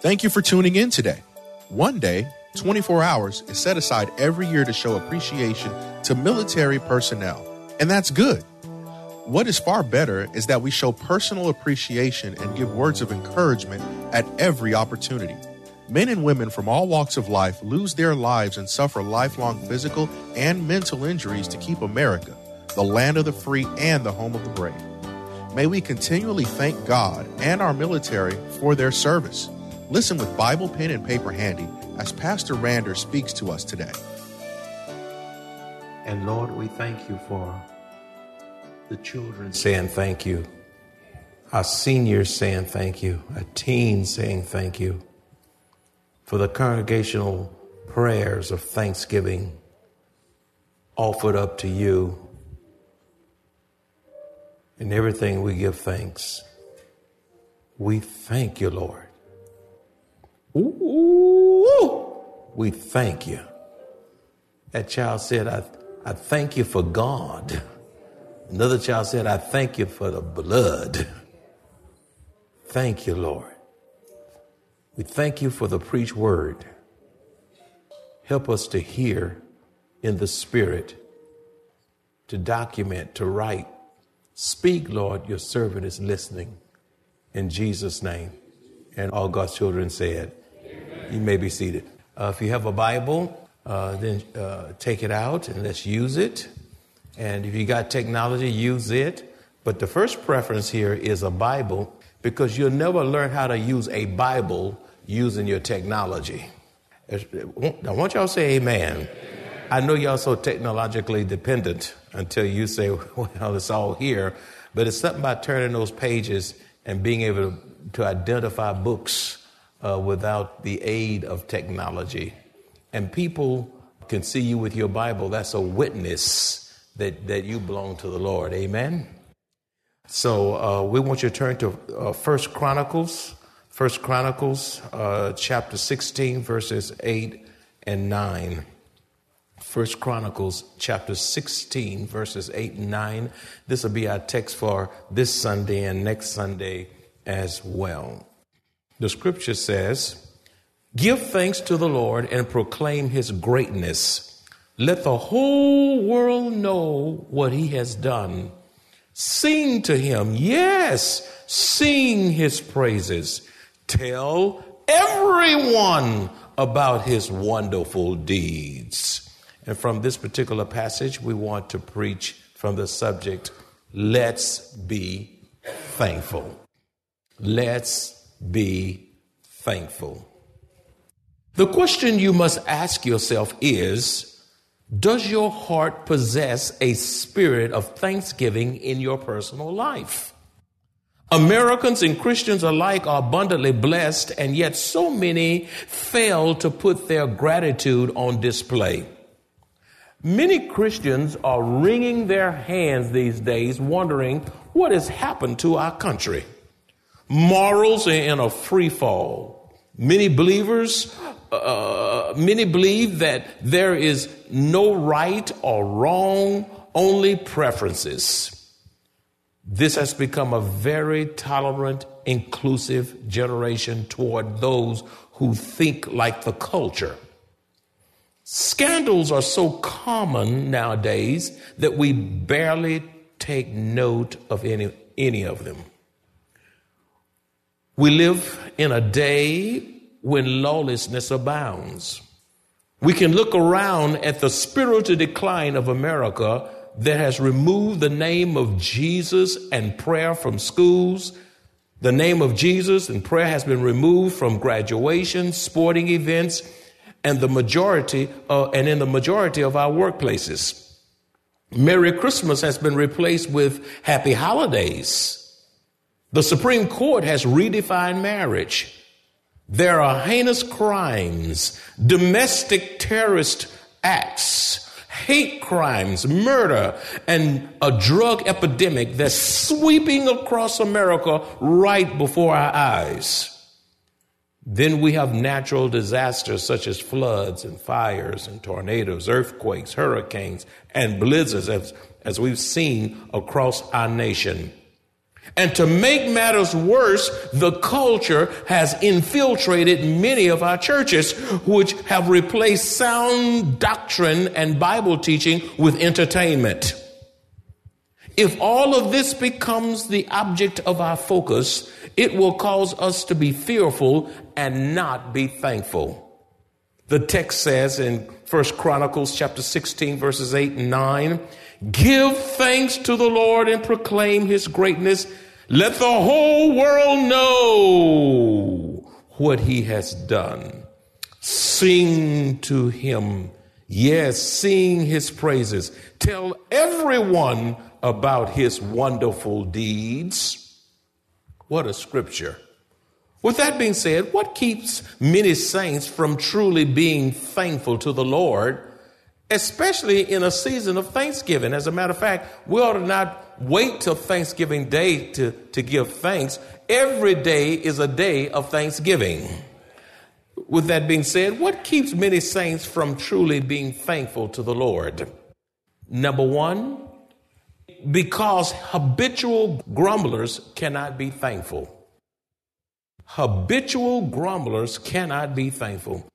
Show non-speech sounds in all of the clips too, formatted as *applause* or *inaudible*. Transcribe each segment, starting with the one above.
Thank you for tuning in today. One day, 24 hours, is set aside every year to show appreciation to military personnel, and that's good. What is far better is that we show personal appreciation and give words of encouragement at every opportunity. Men and women from all walks of life lose their lives and suffer lifelong physical and mental injuries to keep America, the land of the free and the home of the brave. May we continually thank God and our military for their service. Listen with Bible, pen, and paper handy as Pastor Rander speaks to us today. And Lord, we thank you for the children saying thank you, our seniors saying thank you, our teens saying thank you, for the congregational prayers of thanksgiving offered up to you. In everything we give thanks. We thank you, Lord. Ooh, we thank you. That child said, I, I thank you for God. Another child said, I thank you for the blood. Thank you, Lord. We thank you for the preached word. Help us to hear in the Spirit, to document, to write. Speak, Lord, your servant is listening. In Jesus' name. And all God's children said. You may be seated. Uh, if you have a Bible, uh, then uh, take it out and let's use it. And if you got technology, use it. But the first preference here is a Bible because you'll never learn how to use a Bible using your technology. I want y'all say amen. I know y'all so technologically dependent until you say, *laughs* well, it's all here. But it's something about turning those pages and being able to, to identify books uh, without the aid of technology. And people can see you with your Bible. That's a witness that, that you belong to the Lord. Amen. So uh, we want you to turn to uh, First Chronicles, First Chronicles, uh, chapter 16, verses 8 and 9. First Chronicles chapter 16, verses 8 and 9. This will be our text for this Sunday and next Sunday as well. The scripture says, Give thanks to the Lord and proclaim his greatness let the whole world know what he has done. Sing to him. Yes, sing his praises. Tell everyone about his wonderful deeds. And from this particular passage, we want to preach from the subject let's be thankful. Let's be thankful. The question you must ask yourself is does your heart possess a spirit of thanksgiving in your personal life? Americans and Christians alike are abundantly blessed, and yet so many fail to put their gratitude on display. Many Christians are wringing their hands these days, wondering what has happened to our country. Morals are in a free fall. Many believers uh, many believe that there is no right or wrong, only preferences. This has become a very tolerant, inclusive generation toward those who think like the culture. Scandals are so common nowadays that we barely take note of any, any of them. We live in a day when lawlessness abounds. We can look around at the spiritual decline of America that has removed the name of Jesus and prayer from schools. The name of Jesus and prayer has been removed from graduation, sporting events, and the majority uh, and in the majority of our workplaces. Merry Christmas has been replaced with Happy Holidays. The Supreme Court has redefined marriage. There are heinous crimes, domestic terrorist acts, hate crimes, murder, and a drug epidemic that's sweeping across America right before our eyes. Then we have natural disasters such as floods and fires and tornadoes, earthquakes, hurricanes, and blizzards, as, as we've seen across our nation. And to make matters worse, the culture has infiltrated many of our churches, which have replaced sound doctrine and Bible teaching with entertainment. If all of this becomes the object of our focus, it will cause us to be fearful and not be thankful. The text says in First Chronicles chapter 16 verses 8 and 9, give thanks to the Lord and proclaim his greatness. Let the whole world know what he has done. Sing to him. Yes, sing his praises. Tell everyone about his wonderful deeds. What a scripture. With that being said, what keeps many saints from truly being thankful to the Lord, especially in a season of Thanksgiving? As a matter of fact, we ought to not wait till Thanksgiving Day to, to give thanks. Every day is a day of Thanksgiving. With that being said, what keeps many saints from truly being thankful to the Lord? Number one, because habitual grumblers cannot be thankful. Habitual grumblers cannot be thankful.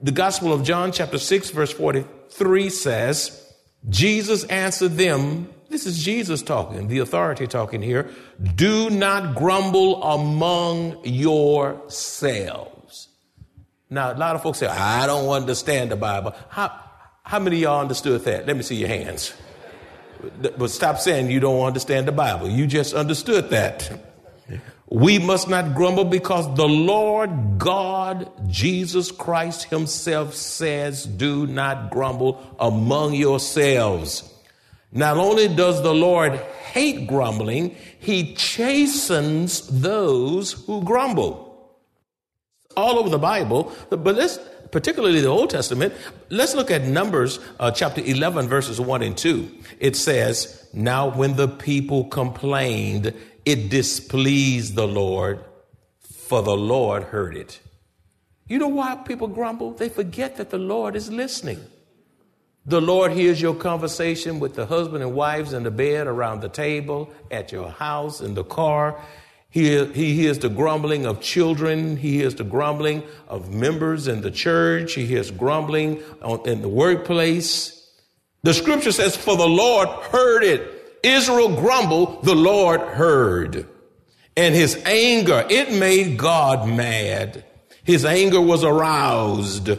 The Gospel of John, chapter 6, verse 43 says, Jesus answered them, this is Jesus talking, the authority talking here, do not grumble among yourselves. Now, a lot of folks say, I don't understand the Bible. How, how many of y'all understood that? Let me see your hands. But stop saying you don't understand the Bible. You just understood that. We must not grumble because the Lord God, Jesus Christ Himself says, Do not grumble among yourselves. Not only does the Lord hate grumbling, He chastens those who grumble. All over the Bible, but let's particularly the Old Testament, let's look at Numbers uh, chapter 11, verses 1 and 2. It says, Now when the people complained, it displeased the Lord, for the Lord heard it. You know why people grumble? They forget that the Lord is listening. The Lord hears your conversation with the husband and wives in the bed, around the table, at your house, in the car. He, he hears the grumbling of children. He hears the grumbling of members in the church. He hears grumbling in the workplace. The scripture says, For the Lord heard it. Israel grumbled, the Lord heard. And his anger, it made God mad. His anger was aroused.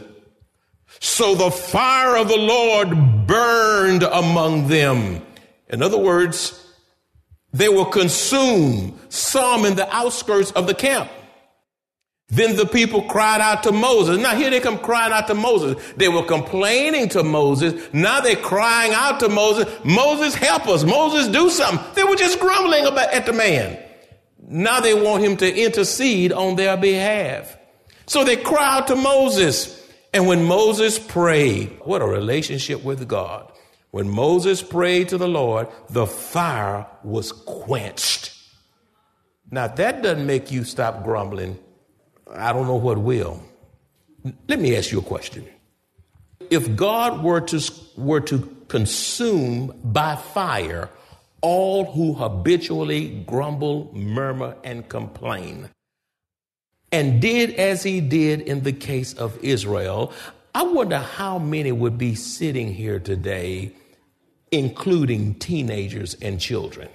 So the fire of the Lord burned among them. In other words, they were consumed, some in the outskirts of the camp. Then the people cried out to Moses. Now here they come crying out to Moses. They were complaining to Moses. Now they're crying out to Moses. Moses, help us. Moses, do something. They were just grumbling about, at the man. Now they want him to intercede on their behalf. So they cry out to Moses. And when Moses prayed, what a relationship with God. When Moses prayed to the Lord, the fire was quenched. Now, that doesn't make you stop grumbling. I don't know what will. Let me ask you a question. If God were to, were to consume by fire all who habitually grumble, murmur, and complain, and did as he did in the case of Israel, I wonder how many would be sitting here today including teenagers and children.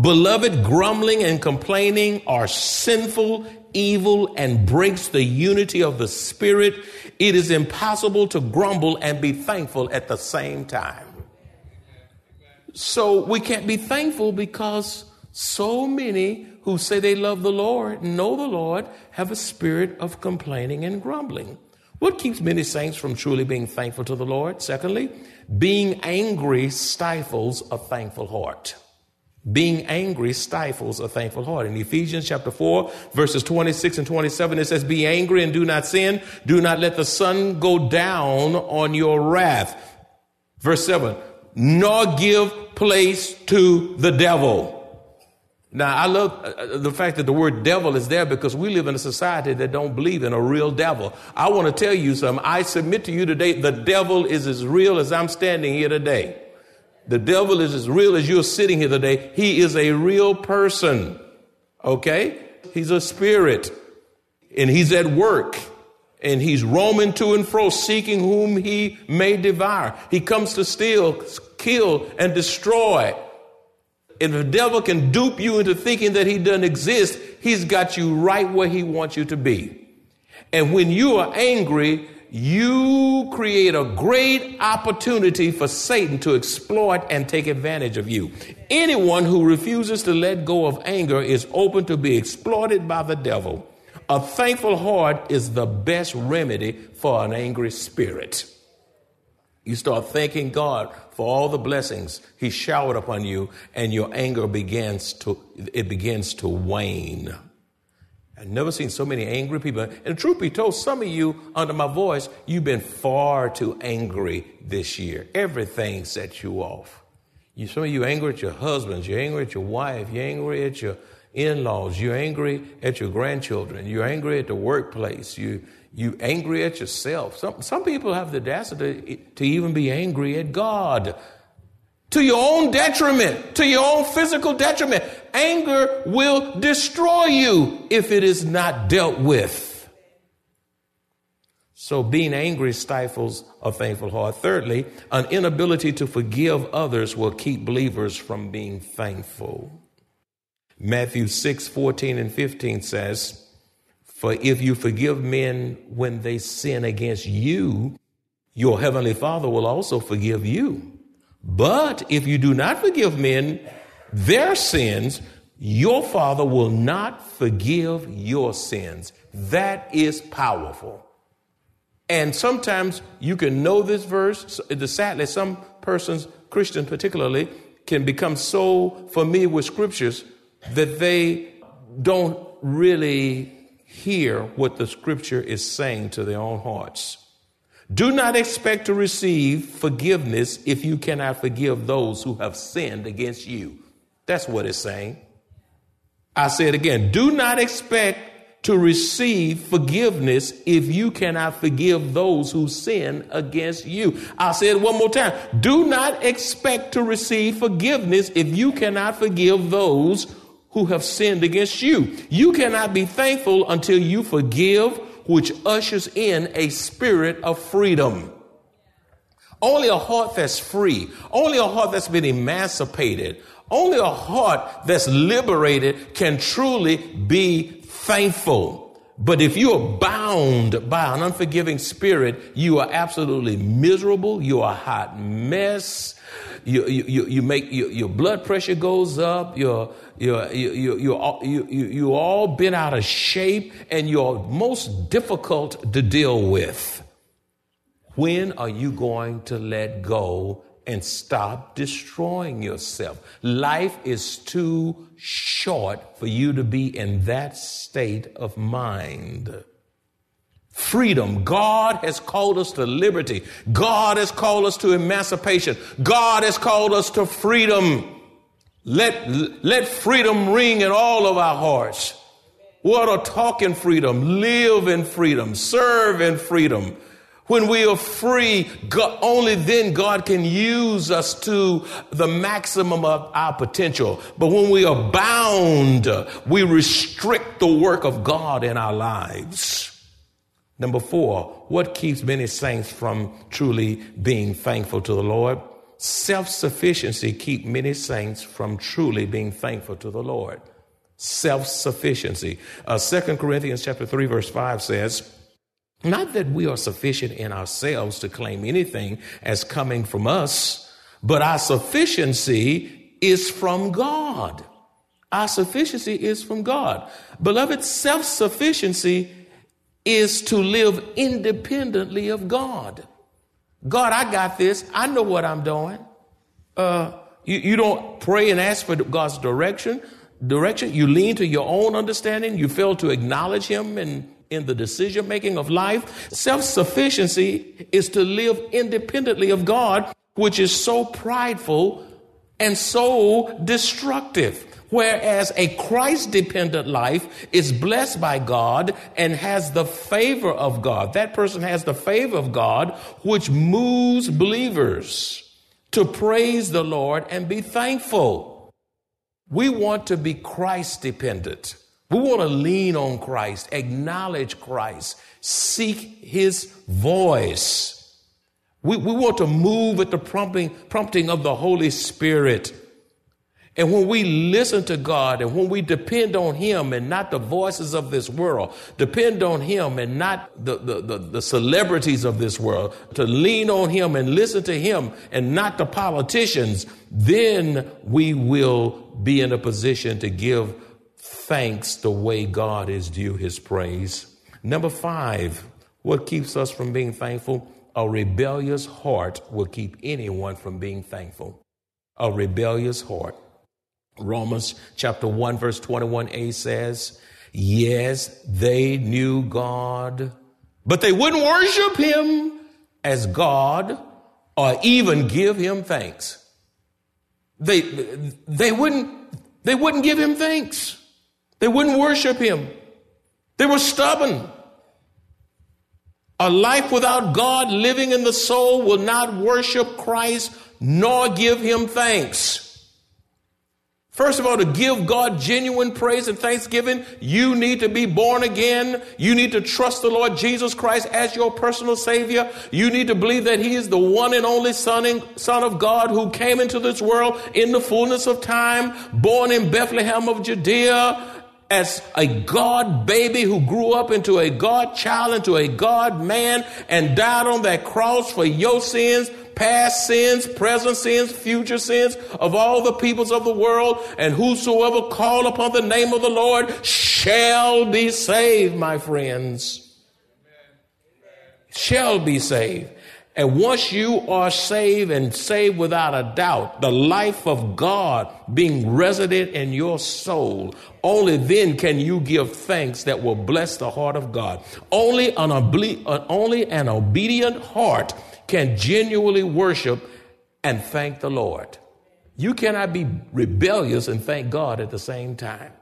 Beloved, grumbling and complaining are sinful, evil, and breaks the unity of the Spirit. It is impossible to grumble and be thankful at the same time. So we can't be thankful because So many who say they love the Lord, know the Lord, have a spirit of complaining and grumbling. What keeps many saints from truly being thankful to the Lord? Secondly, being angry stifles a thankful heart. Being angry stifles a thankful heart. In Ephesians chapter 4, verses 26 and 27, it says, Be angry and do not sin. Do not let the sun go down on your wrath. Verse 7, nor give place to the devil. Now, I love uh, uh, the fact that the word devil is there because we live in a society that don't believe in a real devil. I want to tell you something. I submit to you today, the devil is as real as I'm standing here today. The devil is as real as you're sitting here today. He is a real person. Okay? He's a spirit. And he's at work. And he's roaming to and fro, seeking whom he may devour. He comes to steal, kill, and destroy. If the devil can dupe you into thinking that he doesn't exist, he's got you right where he wants you to be. And when you are angry, you create a great opportunity for Satan to exploit and take advantage of you. Anyone who refuses to let go of anger is open to be exploited by the devil. A thankful heart is the best remedy for an angry spirit. You start thanking God for all the blessings He showered upon you, and your anger begins to it begins to wane. I've never seen so many angry people. And truth be told, some of you, under my voice, you've been far too angry this year. Everything sets you off. You, some of you angry at your husbands, you're angry at your wife, you're angry at your in-laws, you're angry at your grandchildren, you're angry at the workplace, you you angry at yourself. Some some people have the audacity to even be angry at God to your own detriment, to your own physical detriment. Anger will destroy you if it is not dealt with. So being angry stifles a thankful heart. Thirdly, an inability to forgive others will keep believers from being thankful. Matthew 6, 14 and 15 says, For if you forgive men when they sin against you, your heavenly Father will also forgive you. But if you do not forgive men their sins, your Father will not forgive your sins. That is powerful. And sometimes you can know this verse. Sadly, some persons, Christians particularly, can become so familiar with scriptures that they don't really hear what the scripture is saying to their own hearts. Do not expect to receive forgiveness if you cannot forgive those who have sinned against you. That's what it's saying. I say it again. Do not expect to receive forgiveness if you cannot forgive those who sin against you. I'll say it one more time. Do not expect to receive forgiveness if you cannot forgive those who have sinned against you. You cannot be thankful until you forgive which ushers in a spirit of freedom. Only a heart that's free, only a heart that's been emancipated, only a heart that's liberated can truly be thankful. But if you are bound by an unforgiving spirit, you are absolutely miserable. You are a hot mess. You, you, you make your, your blood pressure goes up. Your, you're, you're, you, all, you, you, you all been out of shape and you're most difficult to deal with. When are you going to let go and stop destroying yourself? Life is too short for you to be in that state of mind. Freedom. God has called us to liberty. God has called us to emancipation. God has called us to freedom. Let, let freedom ring in all of our hearts. What a talk in freedom, live in freedom, serve in freedom. When we are free, God, only then God can use us to the maximum of our potential. But when we are bound, we restrict the work of God in our lives. Number four, what keeps many saints from truly being thankful to the Lord? Self-sufficiency keep many saints from truly being thankful to the Lord. Self-sufficiency. Uh, 2 Corinthians chapter 3 verse 5 says, not that we are sufficient in ourselves to claim anything as coming from us, but our sufficiency is from God. Our sufficiency is from God. Beloved, self sufficiency is to live independently of God. God, I got this. I know what I'm doing. Uh, you, you don't pray and ask for God's direction. Direction. You lean to your own understanding. You fail to acknowledge Him in, in the decision making of life. Self sufficiency is to live independently of God, which is so prideful and so destructive. Whereas a Christ dependent life is blessed by God and has the favor of God. That person has the favor of God, which moves believers to praise the Lord and be thankful. We want to be Christ dependent. We want to lean on Christ, acknowledge Christ, seek his voice. We, we want to move at the prompting, prompting of the Holy Spirit. And when we listen to God and when we depend on Him and not the voices of this world, depend on Him and not the, the, the, the, celebrities of this world, to lean on Him and listen to Him and not the politicians, then we will be in a position to give thanks the way God is due His praise. Number five, what keeps us from being thankful? A rebellious heart will keep anyone from being thankful. A rebellious heart. Romans chapter 1 verse 21a says, yes, they knew God, but they wouldn't worship him as God or even give him thanks. They, they wouldn't, they wouldn't give him thanks. They wouldn't worship him. They were stubborn. A life without God living in the soul will not worship Christ nor give him thanks. First of all, to give God genuine praise and thanksgiving, you need to be born again. You need to trust the Lord Jesus Christ as your personal Savior. You need to believe that He is the one and only Son, of God who came into this world in the fullness of time, born in Bethlehem of Judea, as a God baby who grew up into a God child, into a God man, and died on that cross for your sins, past sins, present sins, future sins of all the peoples of the world. And whosoever call upon the name of the Lord shall be saved, my friends. Shall be saved. And once you are saved and saved without a doubt, the life of God being resident in your soul, only then can you give thanks that will bless the heart of God. Only an, oble- uh, only an obedient heart can genuinely worship and thank the Lord. You cannot be rebellious and thank God at the same time.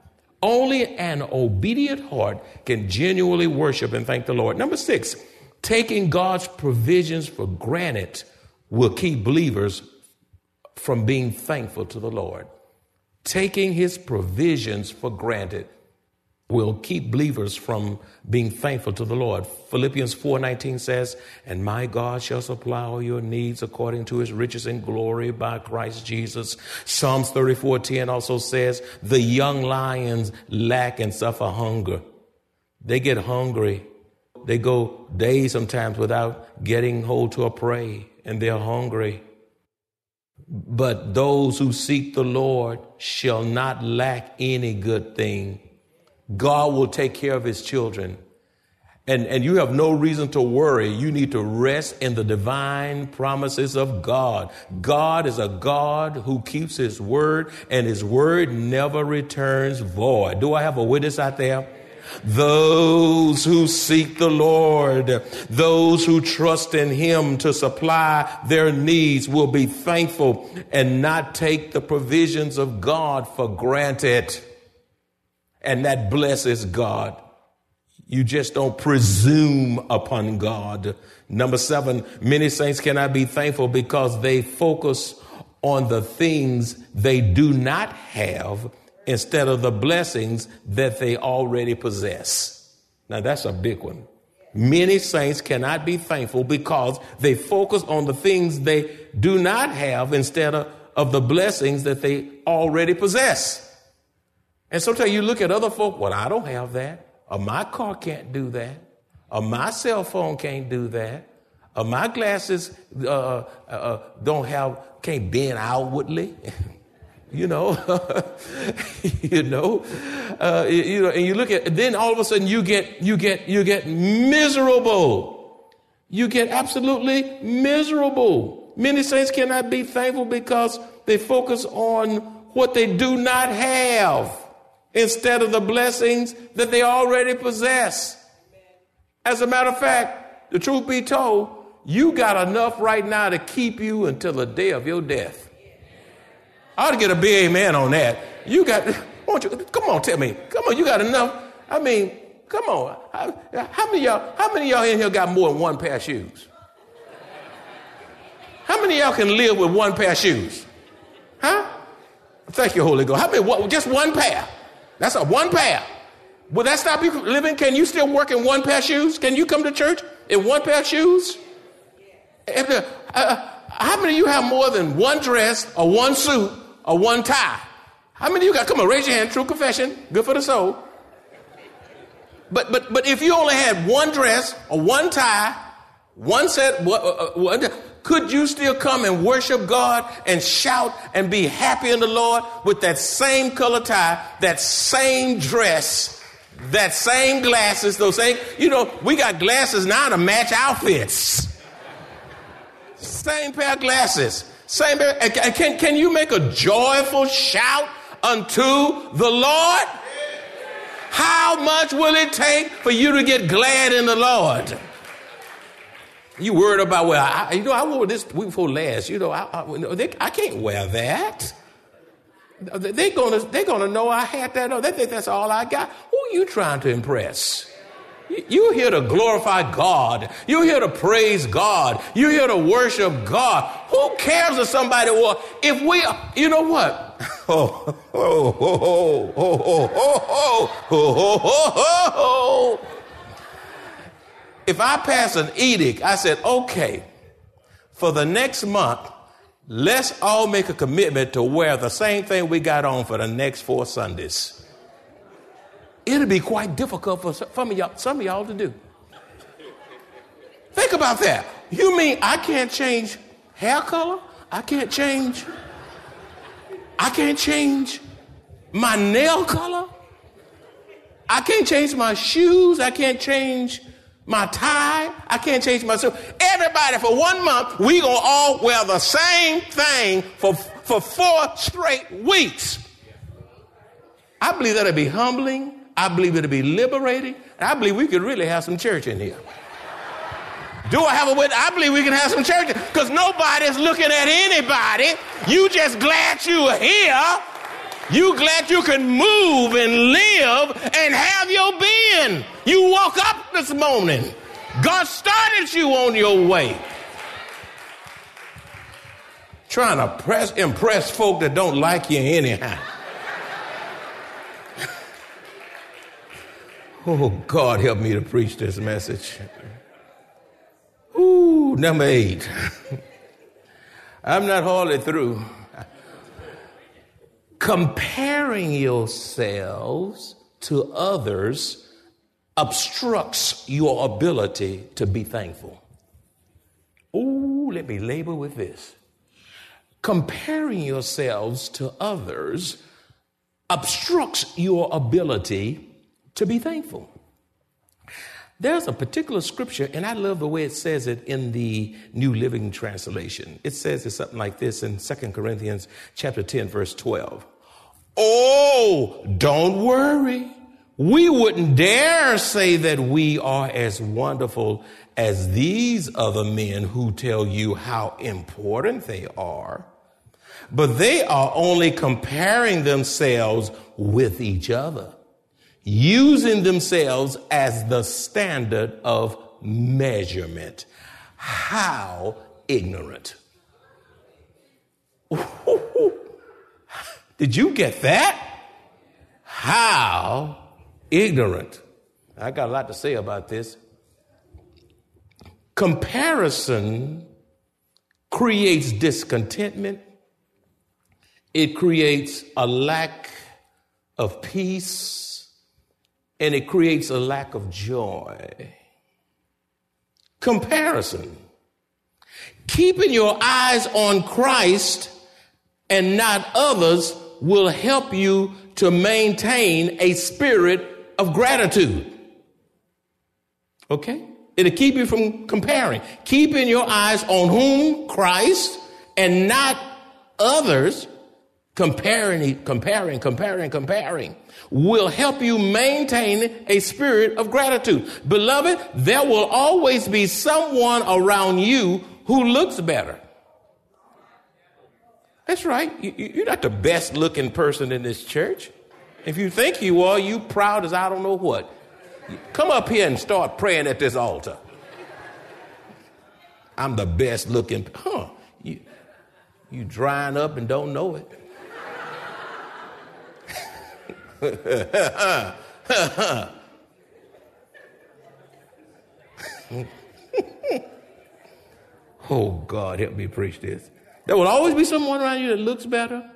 Only an obedient heart can genuinely worship and thank the Lord. Number six, taking God's provisions for granted will keep believers from being thankful to the Lord. Taking his provisions for granted will keep believers from being thankful to the Lord. Philippians 4:19 says, "And my God shall supply all your needs according to his riches and glory by Christ Jesus." Psalms 34:10 also says, "The young lions lack and suffer hunger." They get hungry. They go days sometimes without getting hold to a prey, and they're hungry. But those who seek the Lord shall not lack any good thing. God will take care of his children. And, and you have no reason to worry. You need to rest in the divine promises of God. God is a God who keeps his word and his word never returns void. Do I have a witness out there? Those who seek the Lord, those who trust in Him to supply their needs will be thankful and not take the provisions of God for granted and that blesses God. You just don't presume upon God. Number seven, many saints cannot be thankful because they focus on the things they do not have instead of the blessings that they already possess. Now that's a big one. Many saints cannot be thankful because they focus on the things they do not have instead of, of the blessings that they already possess. And sometimes you look at other folk, well, I don't have that. Or my car can't do that. Or my cell phone can't do that. Or my glasses uh, uh, uh don't have, can't bend outwardly. *laughs* You know, *laughs* you know, uh, you, know, and you look at, then all of a sudden you get, you get, you get miserable. You get absolutely miserable. Many saints cannot be thankful because they focus on what they do not have instead of the blessings that they already possess. As a matter of fact, the truth be told, you got enough right now to keep you until the day of your death. I ought to get a big amen on that. You got, won't you, come on, tell me. Come on, you got enough. I mean, come on. How, how many y'all, how many y'all in here got more than one pair of shoes? How many y'all can live with one pair of shoes? Huh? Thank you, Holy Ghost. How many, what, just one pair? That's a one pair. Will that stop you living? Can you still work in one pair of shoes? Can you come to church in one pair of shoes? If the, uh, how many of you have more than one dress or one suit or one tie? How many of you got? Come on, raise your hand. True confession. Good for the soul. But but but if you only had one dress or one tie, one set, uh, uh, one, could you still come and worship God and shout and be happy in the Lord with that same color tie, that same dress, that same glasses, those same, you know, we got glasses now to match outfits. Same pair of glasses. Same. Can, can you make a joyful shout unto the Lord? How much will it take for you to get glad in the Lord? You worried about, well, I, you know, I wore this week before last. You know, I, I, they, I can't wear that. They're gonna, they're gonna know I had that. They think that's all I got. Who are you trying to impress? You're here to glorify God. You're here to praise God. You're here to worship God. Who cares if somebody will? If we, you know what? Oh, oh, oh, oh, oh, oh, oh, oh, oh, oh, If I pass an edict, I said, okay, for the next month, let's all make a commitment to wear the same thing we got on for the next four Sundays it'll be quite difficult for some of y'all, some of y'all to do. Think about that. You mean I can't change hair color? I can't change. I can't change my nail color. I can't change my shoes. I can't change my tie. I can't change my suit. Everybody for one month, we gonna all wear the same thing for, for four straight weeks. I believe that'll be humbling I believe it'll be liberating. I believe we could really have some church in here. Do I have a witness? I believe we can have some church because nobody's looking at anybody. You just glad you're here. You glad you can move and live and have your being. You woke up this morning. God started you on your way. Trying to press, impress folk that don't like you anyhow. Oh, God, help me to preach this message. Ooh, number eight. *laughs* I'm not hardly through. Comparing yourselves to others obstructs your ability to be thankful. Ooh, let me labor with this. Comparing yourselves to others obstructs your ability to be thankful. There's a particular scripture, and I love the way it says it in the New Living Translation. It says it's something like this in 2 Corinthians chapter 10, verse 12. Oh, don't worry. We wouldn't dare say that we are as wonderful as these other men who tell you how important they are, but they are only comparing themselves with each other using themselves as the standard of measurement. How ignorant. Did you get that? How ignorant. I got a lot to say about this. Comparison creates discontentment, it creates a lack of peace and it creates a lack of joy. Comparison. Keeping your eyes on Christ and not others will help you to maintain a spirit of gratitude. Okay? It'll keep you from comparing. Keeping your eyes on whom? Christ and not others. Comparing, comparing, comparing, comparing will help you maintain a spirit of gratitude. Beloved, there will always be someone around you who looks better. That's right. You're not the best looking person in this church. If you think you are, you proud as I don't know what. Come up here and start praying at this altar. I'm the best looking. Huh? You, you drying up and don't know it. *laughs* oh God, help me preach this. There will always be someone around you that looks better.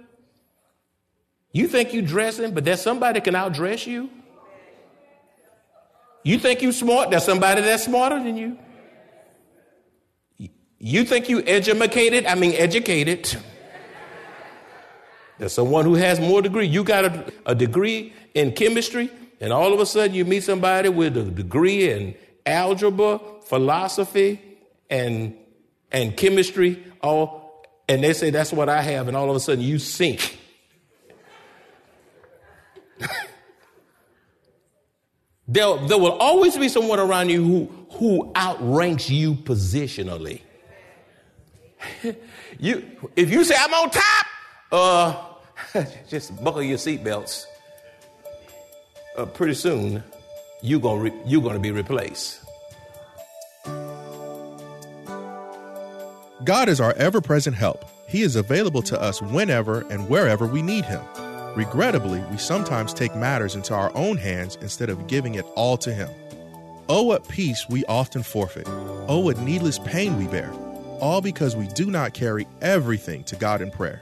You think you're dressing, but there's somebody that can outdress you. You think you're smart, there's somebody that's smarter than you. You think you educated, I mean educated. There's someone who has more degree. You got a, a degree in chemistry, and all of a sudden you meet somebody with a degree in algebra, philosophy, and and chemistry, all and they say that's what I have, and all of a sudden you sink. *laughs* there, there will always be someone around you who, who outranks you positionally. *laughs* you, if you say I'm on top, uh, *laughs* just buckle your seatbelts. Uh, pretty soon, you're gonna re- you're gonna be replaced. God is our ever-present help. He is available to us whenever and wherever we need him. Regrettably, we sometimes take matters into our own hands instead of giving it all to him. Oh, what peace we often forfeit. Oh, what needless pain we bear all because we do not carry everything to God in prayer.